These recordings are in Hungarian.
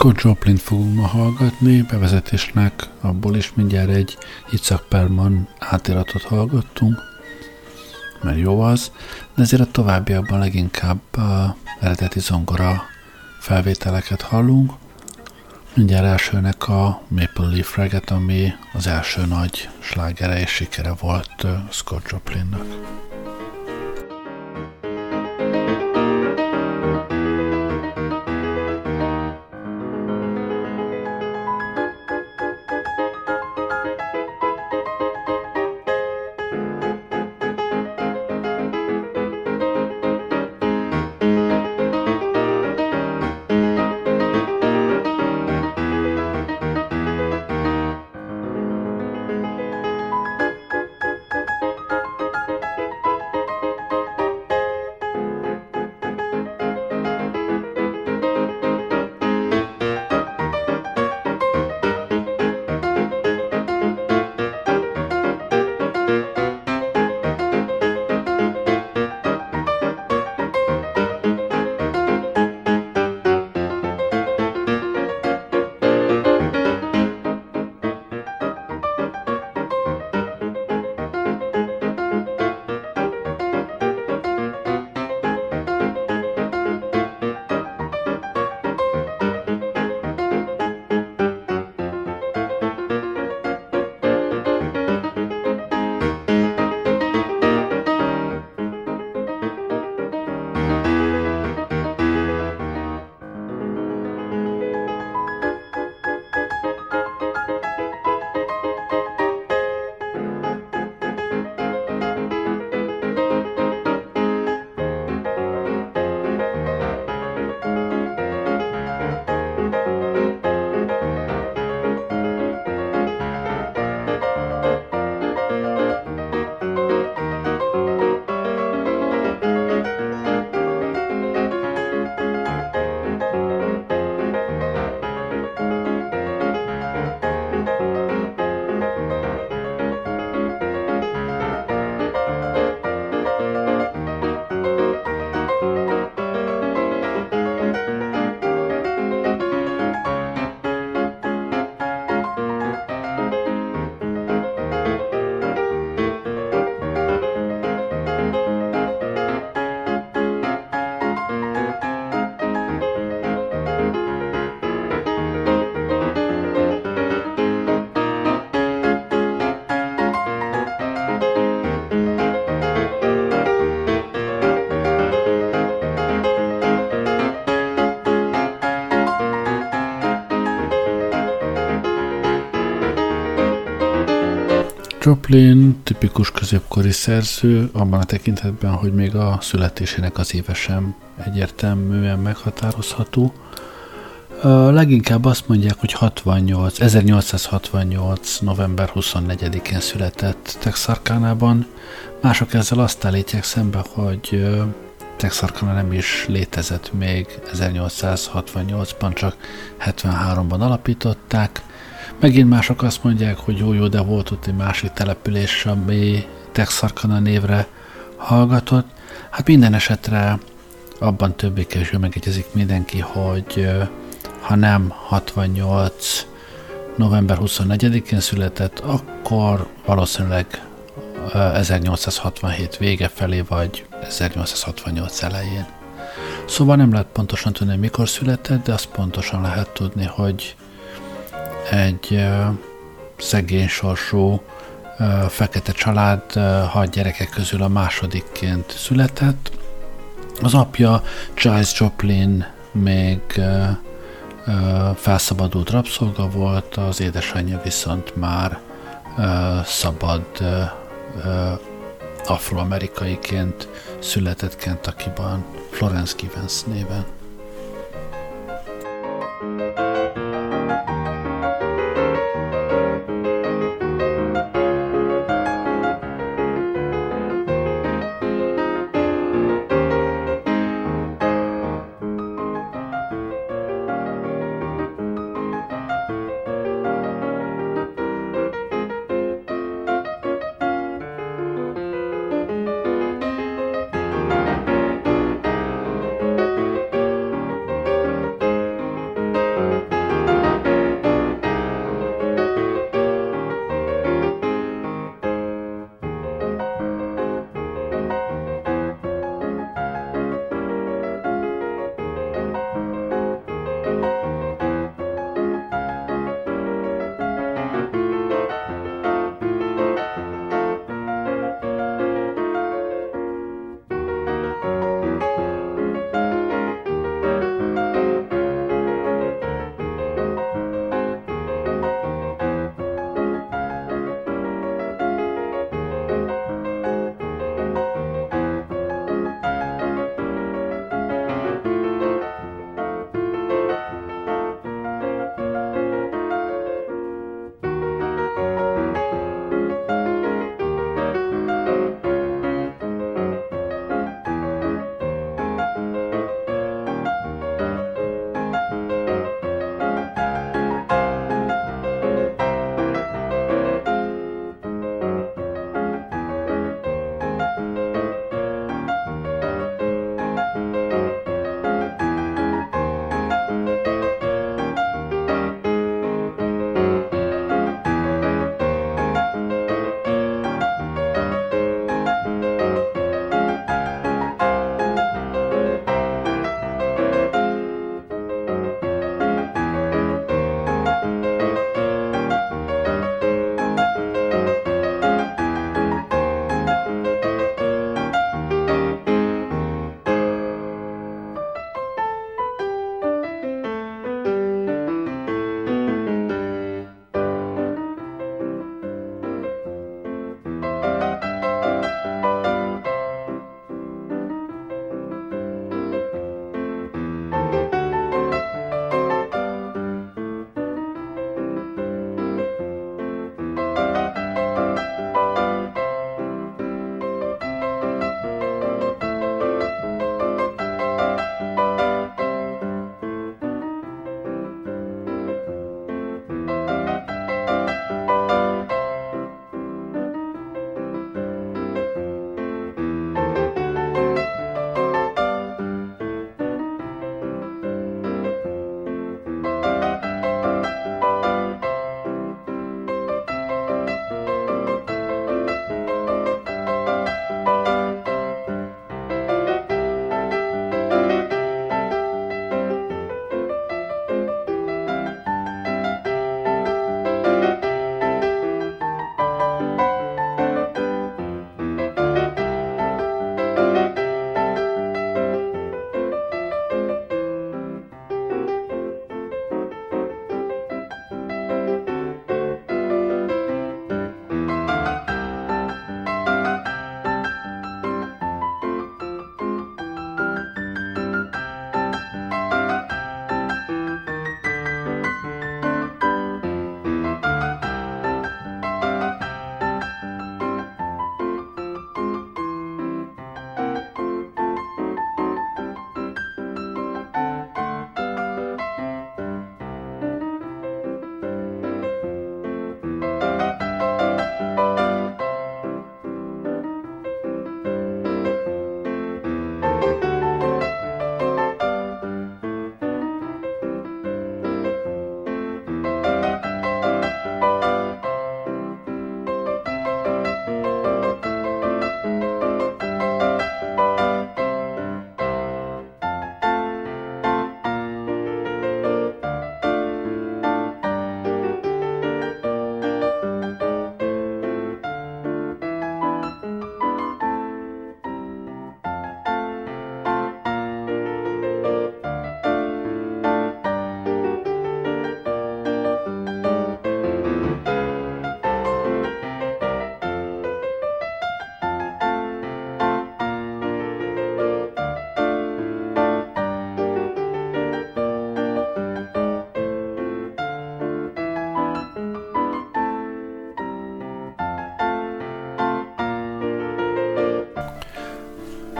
Scott Joplin fogunk ma hallgatni, bevezetésnek abból is mindjárt egy Itzhak Perman átiratot hallgattunk, mert jó az, de ezért a továbbiakban leginkább a eredeti zongora felvételeket hallunk. Mindjárt elsőnek a Maple Leaf Reggae, ami az első nagy slágere és sikere volt Scott Joplinnak. Joplin tipikus középkori szerző, abban a tekintetben, hogy még a születésének az éve sem egyértelműen meghatározható. Leginkább azt mondják, hogy 68, 1868. november 24-én született Texarkánában. Mások ezzel azt állítják szembe, hogy Texarkana nem is létezett még 1868-ban, csak 73-ban alapították. Megint mások azt mondják, hogy jó, jó, de volt ott egy másik település, ami Texarkana névre hallgatott. Hát minden esetre abban többé-kevésbé megegyezik mindenki, hogy ha nem 68 november 24-én született, akkor valószínűleg 1867 vége felé, vagy 1868 elején. Szóval nem lehet pontosan tudni, mikor született, de azt pontosan lehet tudni, hogy egy szegény sorsú fekete család hat gyerekek közül a másodikként született. Az apja Giles Joplin még felszabadult rabszolga volt, az édesanyja viszont már szabad afroamerikaiként született Kentucky-ban, Florence Givens néven.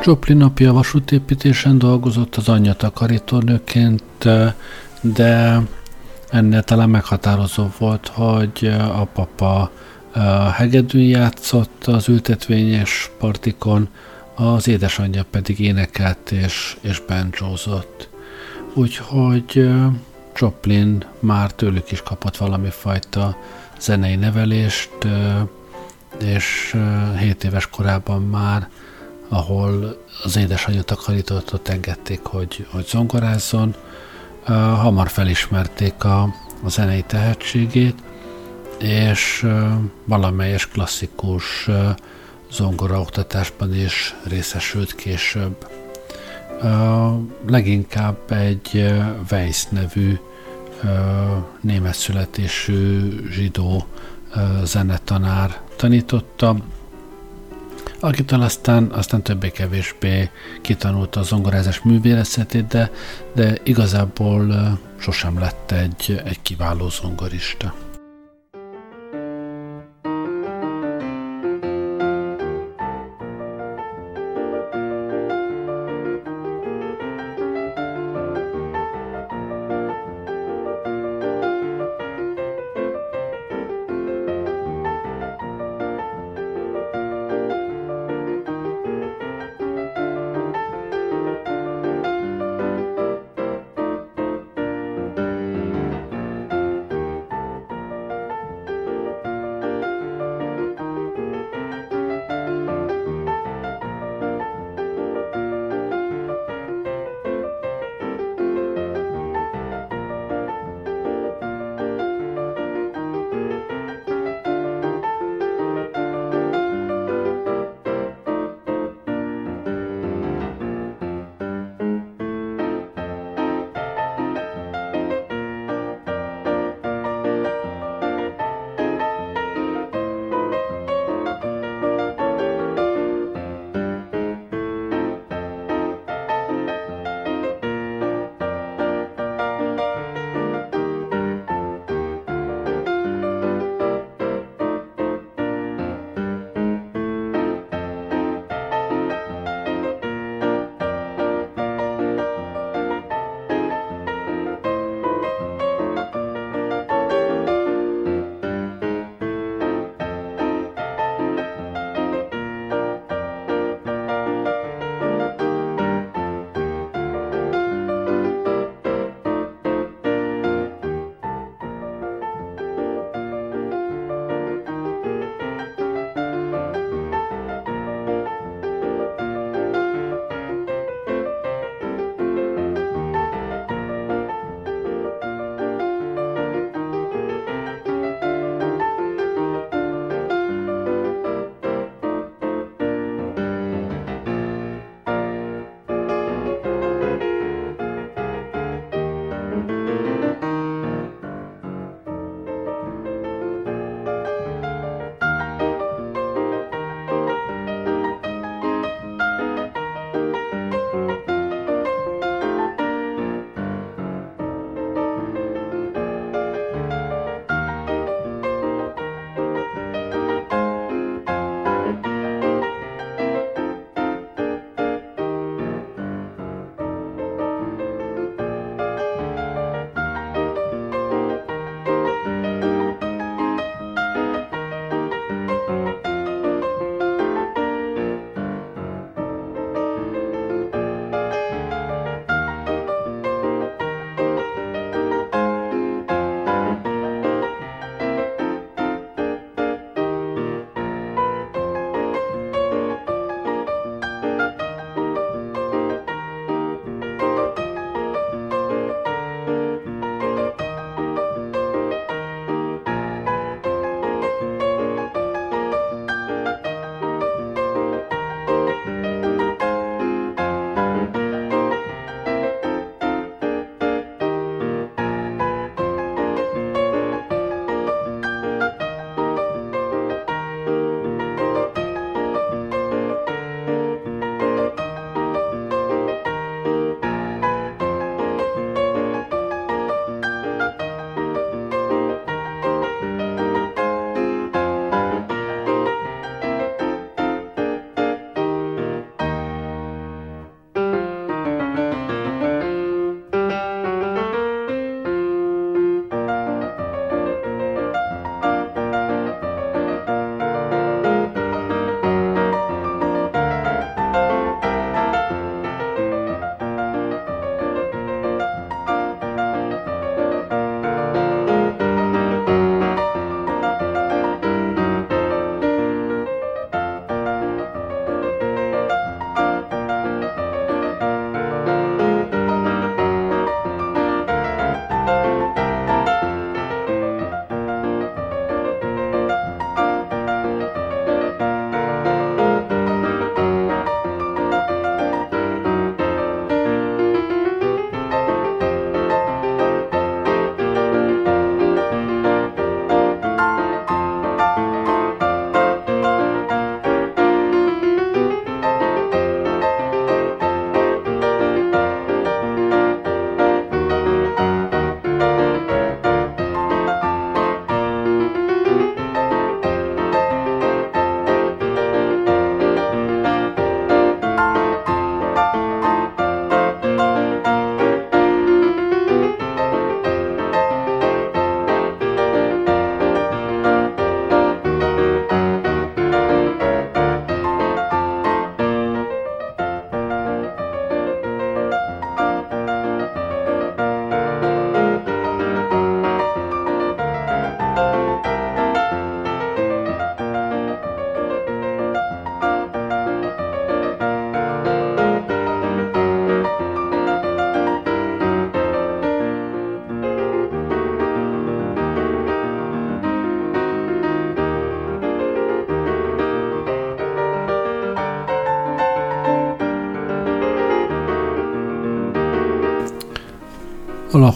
Joplin apja vasútépítésen dolgozott az anyja takarítónőként, de ennél talán meghatározó volt, hogy a papa hegedűn játszott az ültetvényes partikon, az édesanyja pedig énekelt és, és banjózott. Úgyhogy Joplin már tőlük is kapott valami fajta zenei nevelést, és 7 éves korában már, ahol az édesanyja takarított, ott engedték, hogy, hogy zongorázzon, hamar felismerték a, a zenei tehetségét, és valamelyes klasszikus zongoraoktatásban is részesült később. Leginkább egy Weiss nevű német születésű zsidó zenetanár tanította, akitől aztán, aztán többé-kevésbé kitanulta a zongorázás művészetét, de, de igazából sosem lett egy, egy kiváló zongorista.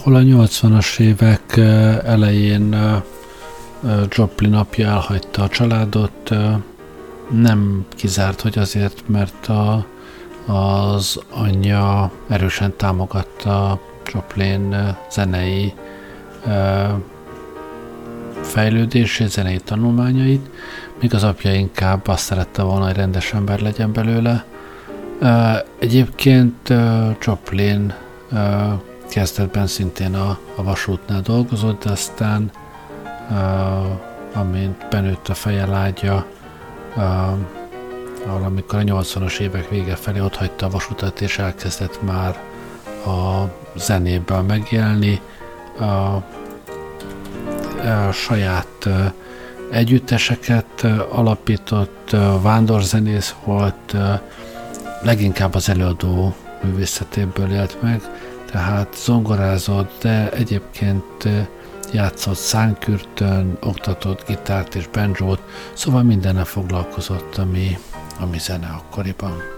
Valahol a 80-as évek elején Joplin apja elhagyta a családot, nem kizárt, hogy azért, mert a, az anyja erősen támogatta Joplin zenei fejlődését, zenei tanulmányait, míg az apja inkább azt szerette volna, hogy rendes ember legyen belőle. Egyébként Joplin kezdetben szintén a, a vasútnál dolgozott, de aztán amint benőtt a feje lágya, valamikor a 80-as évek vége felé ott hagyta a vasutat, és elkezdett már a zenéből megélni, a, a saját együtteseket alapított, vándorzenész volt, leginkább az előadó művészetéből élt meg, tehát zongorázott, de egyébként játszott szánkürtön, oktatott gitárt és banjót, szóval mindennel foglalkozott, ami, ami zene akkoriban.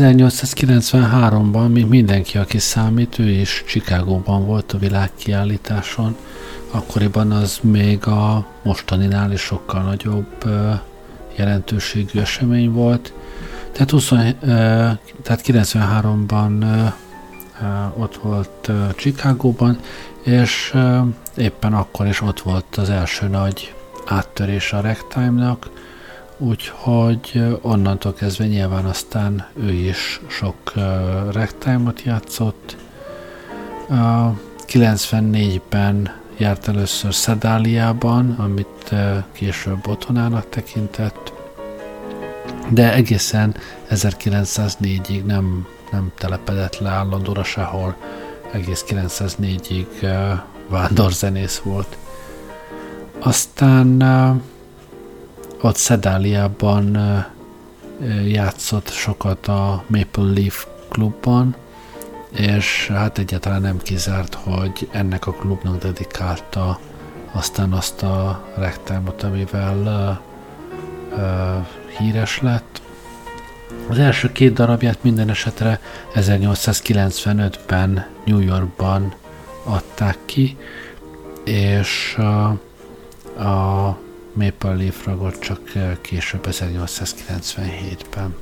1893-ban még mindenki, aki számít, ő is Chicagóban volt a világkiállításon. Akkoriban az még a mostaninál is sokkal nagyobb jelentőségű esemény volt. Tehát, 20, tehát 93-ban ott volt Chicagóban, és éppen akkor is ott volt az első nagy áttörés a ragtime-nak, úgyhogy onnantól kezdve nyilván aztán ő is sok ragtime-ot játszott. 94-ben járt először Szedáliában, amit később otthonának tekintett, de egészen 1904-ig nem, nem telepedett le állandóra sehol, egész 904-ig vándorzenész volt. Aztán ott Szedáliában játszott sokat a Maple Leaf klubban, és hát egyáltalán nem kizárt, hogy ennek a klubnak dedikálta aztán azt a rektámot, amivel uh, uh, híres lett. Az első két darabját minden esetre 1895-ben New Yorkban adták ki, és uh, a Maple Leaf ragot csak később 1897-ben.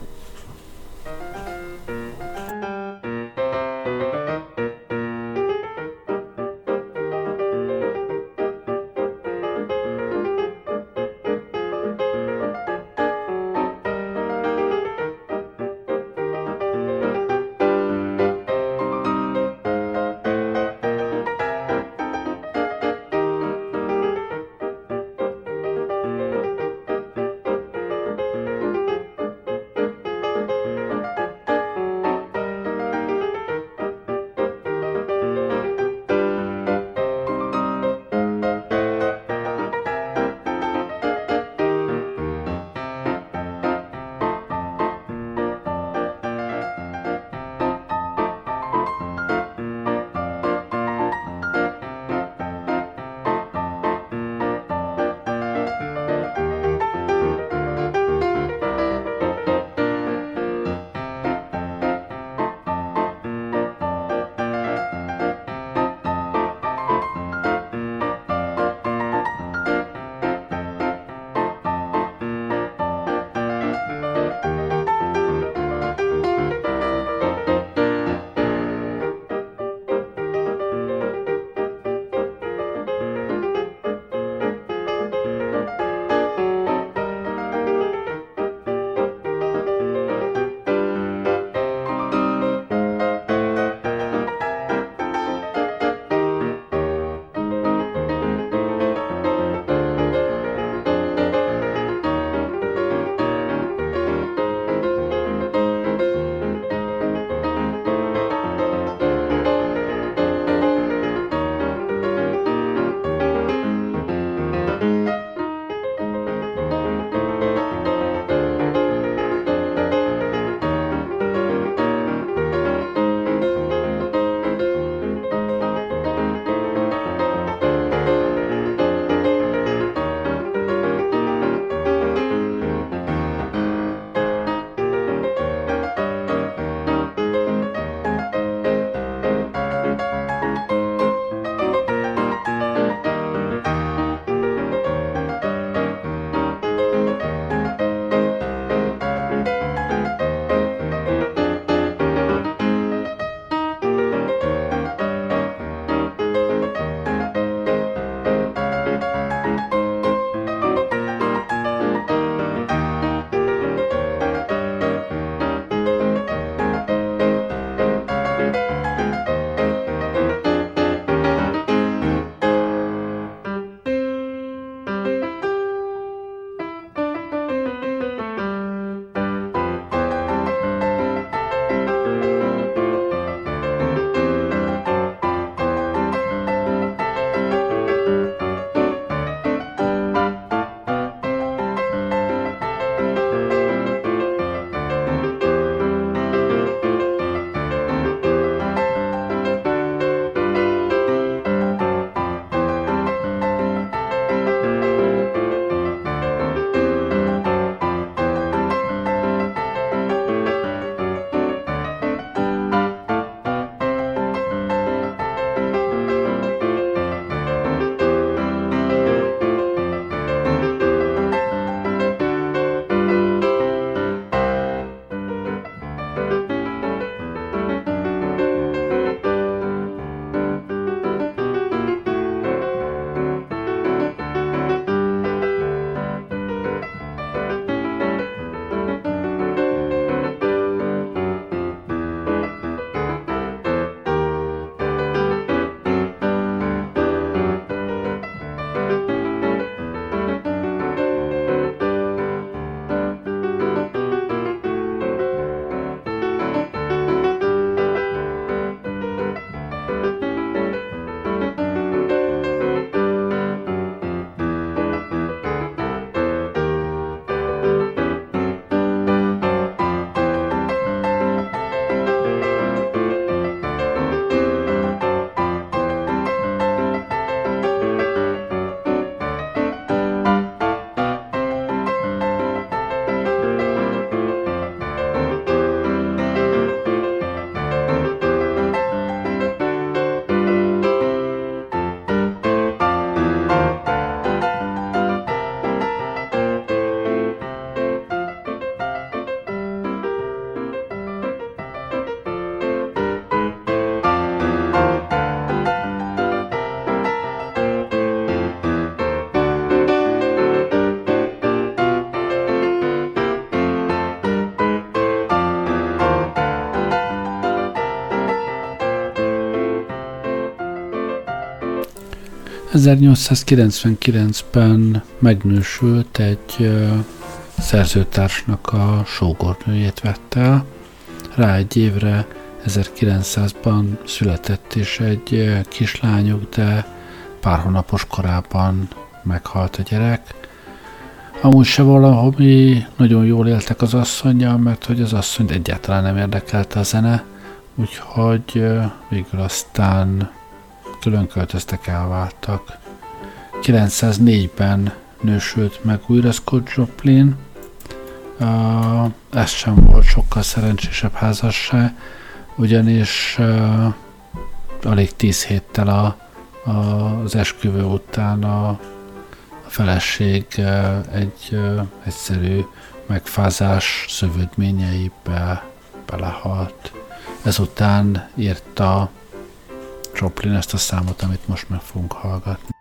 1899-ben megnősült egy szerzőtársnak a sógornőjét vette el. Rá egy évre 1900-ban született is egy kislányuk, de pár hónapos korában meghalt a gyerek. Amúgy se valami nagyon jól éltek az asszonyjal, mert hogy az asszonyt egyáltalán nem érdekelte a zene, úgyhogy végül aztán külön költöztek, elváltak. 904-ben nősült meg újra Scott Joplin, uh, ez sem volt sokkal szerencsésebb házasság, ugyanis uh, alig tíz héttel a, a, az esküvő után a, a feleség uh, egy uh, egyszerű megfázás szövődményeibe belehalt. Ezután írta Joplin ezt a számot, amit most meg fogunk hallgatni.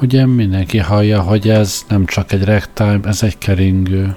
Ugye mindenki hallja, hogy ez nem csak egy ragtime, ez egy keringő.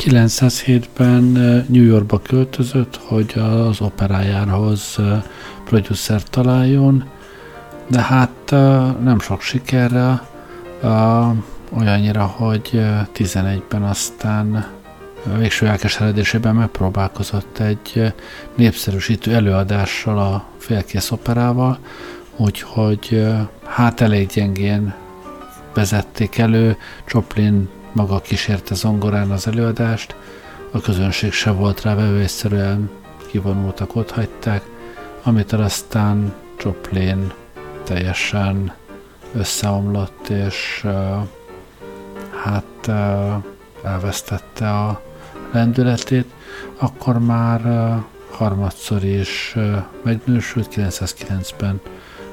907-ben New Yorkba költözött, hogy az operájához producer találjon, de hát nem sok sikerre, olyannyira, hogy 11-ben aztán végső elkeseredésében megpróbálkozott egy népszerűsítő előadással a félkész operával, úgyhogy hát elég gyengén vezették elő, Choplin maga kísérte zongorán az előadást, a közönség se volt rá vevőszerűen kivonultak, ott hagyták, amit aztán Choplin teljesen összeomlott, és uh, hát uh, elvesztette a lendületét, akkor már uh, harmadszor is megnősült, 909-ben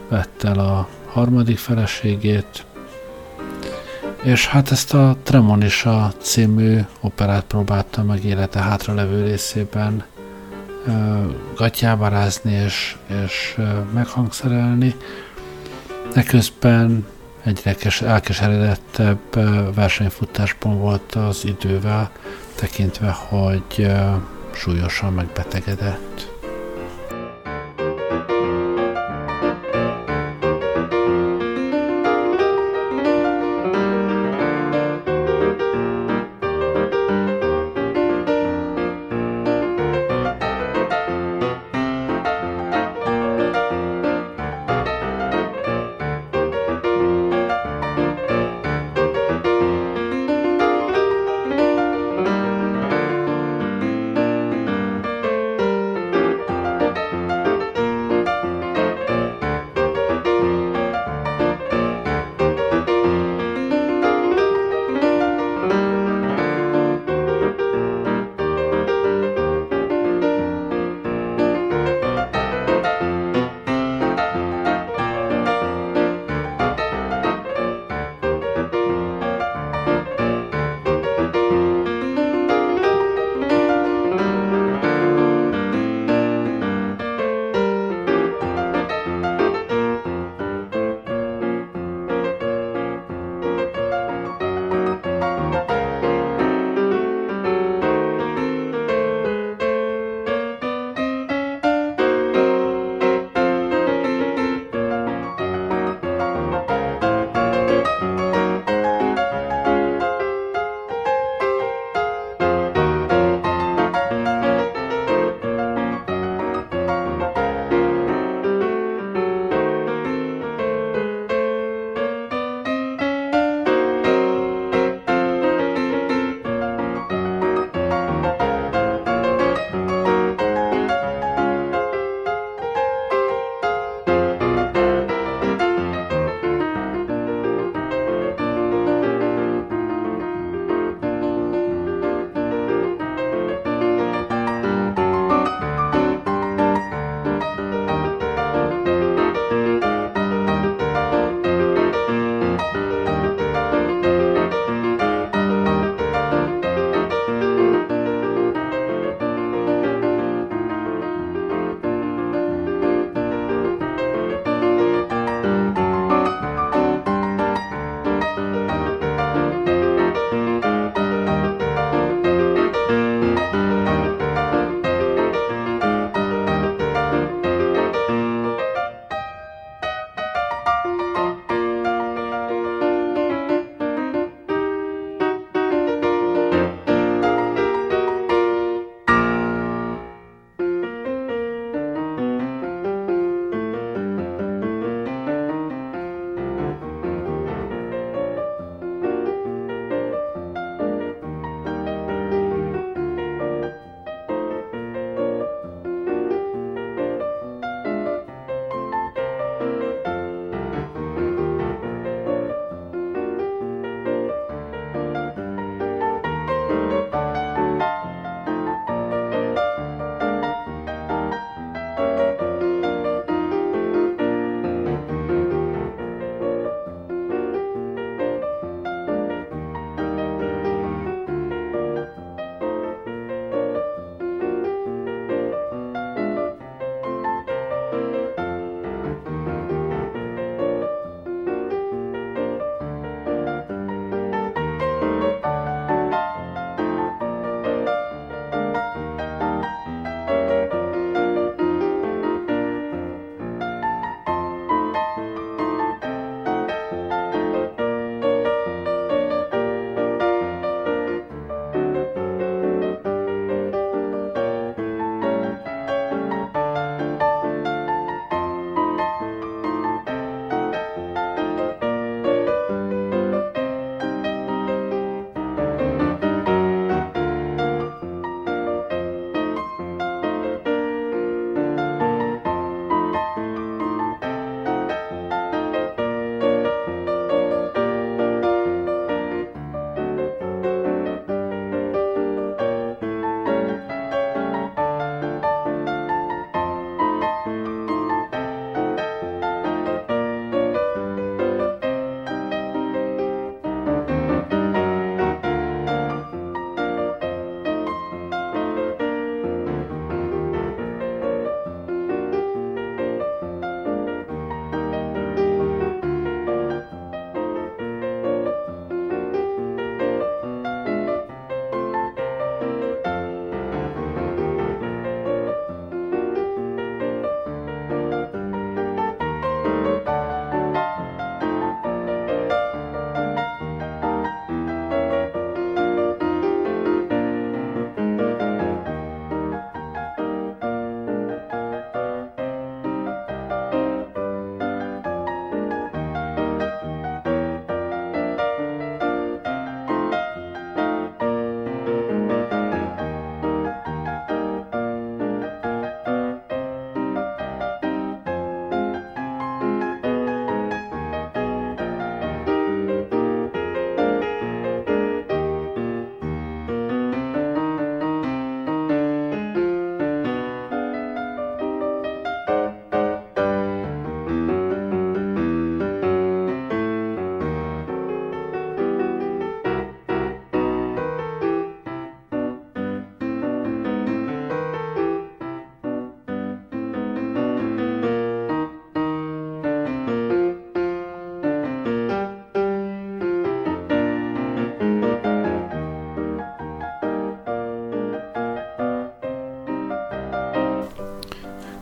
vette el a harmadik feleségét, és hát ezt a Tremonisa című operát próbáltam meg élete hátralevő részében gatyába rázni és, és meghangszerelni. Eközben egyre elkeseredettebb versenyfutásban volt az idővel, tekintve, hogy súlyosan megbetegedett.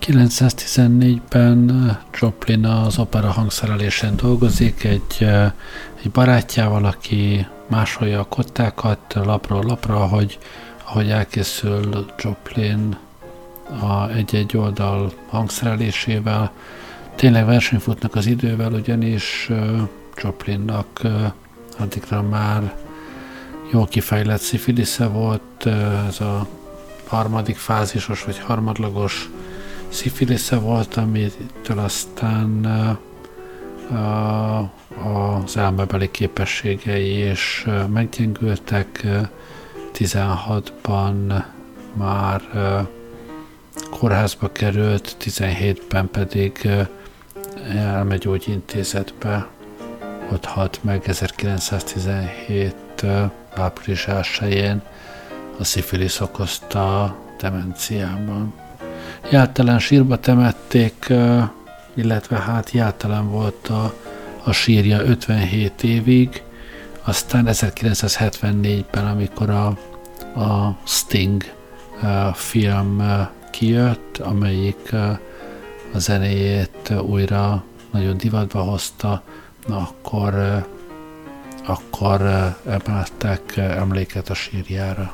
1914-ben Joplin az opera hangszerelésen dolgozik egy, egy barátjával, aki másolja a kottákat lapról lapra, hogy ahogy elkészül Joplin a egy-egy oldal hangszerelésével. Tényleg versenyfutnak az idővel, ugyanis Joplinnak addigra már jól kifejlett szifilisze volt, ez a harmadik fázisos vagy harmadlagos szifilisze volt, amitől aztán az elmebeli képességei is meggyengültek. 16-ban már kórházba került, 17-ben pedig elmegy gyógyintézetbe. Ott halt meg 1917 április 1 a szifilisz okozta demenciában. Jártelen sírba temették, illetve hát jártelen volt a, a sírja 57 évig, aztán 1974-ben, amikor a, a Sting film kijött, amelyik a zenéjét újra nagyon divatba hozta, akkor, akkor emeltek emléket a sírjára.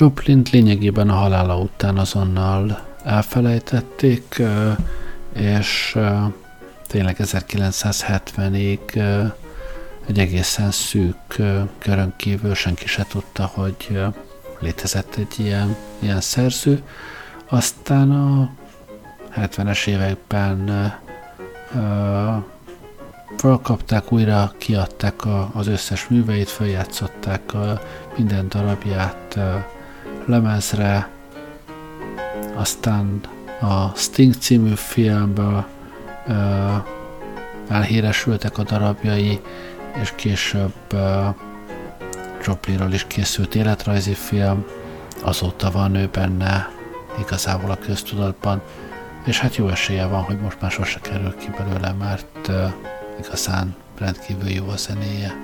Joplint lényegében a halála után azonnal elfelejtették, és tényleg 1970-ig egy egészen szűk körön kívül senki se tudta, hogy létezett egy ilyen, ilyen szerző. Aztán a 70-es években felkapták, újra kiadták a, az összes műveit, feljátszották a, minden darabját lemezre, aztán a Sting című filmből ö, elhíresültek a darabjai, és később ö, Joplinról is készült életrajzi film, azóta van ő benne igazából a köztudatban, és hát jó esélye van, hogy most már sose kerül ki belőle, mert ö, igazán rendkívül jó a zenéje.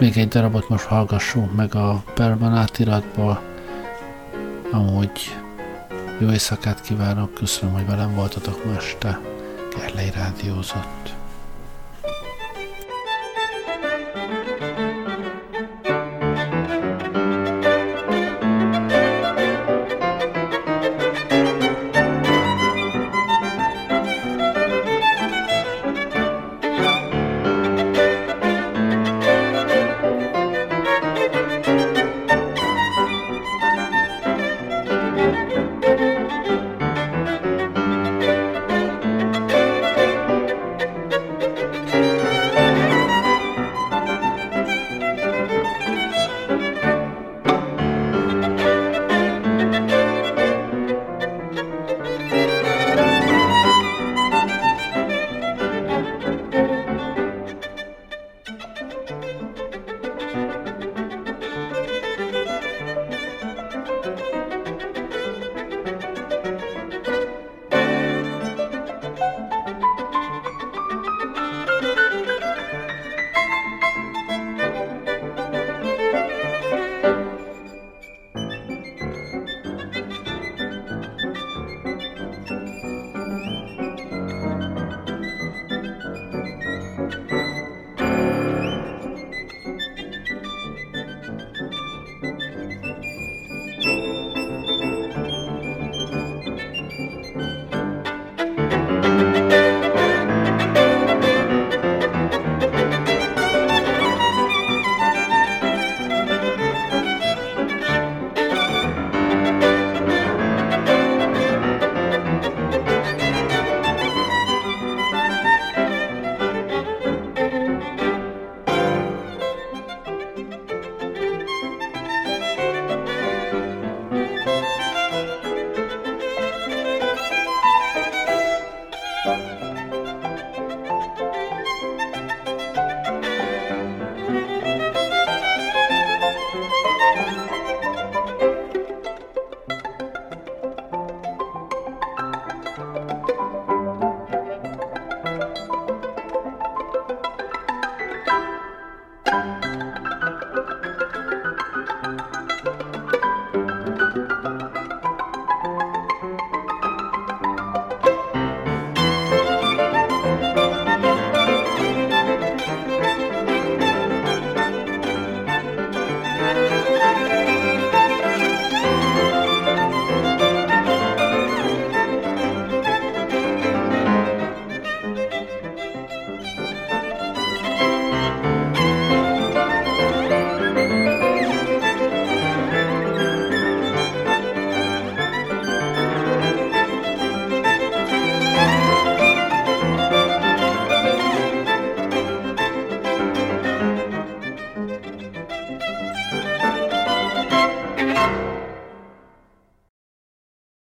Még egy darabot most hallgassunk meg a Perman átiratból. Amúgy jó éjszakát kívánok, köszönöm, hogy velem voltatok ma este. Gerlei rádiózott.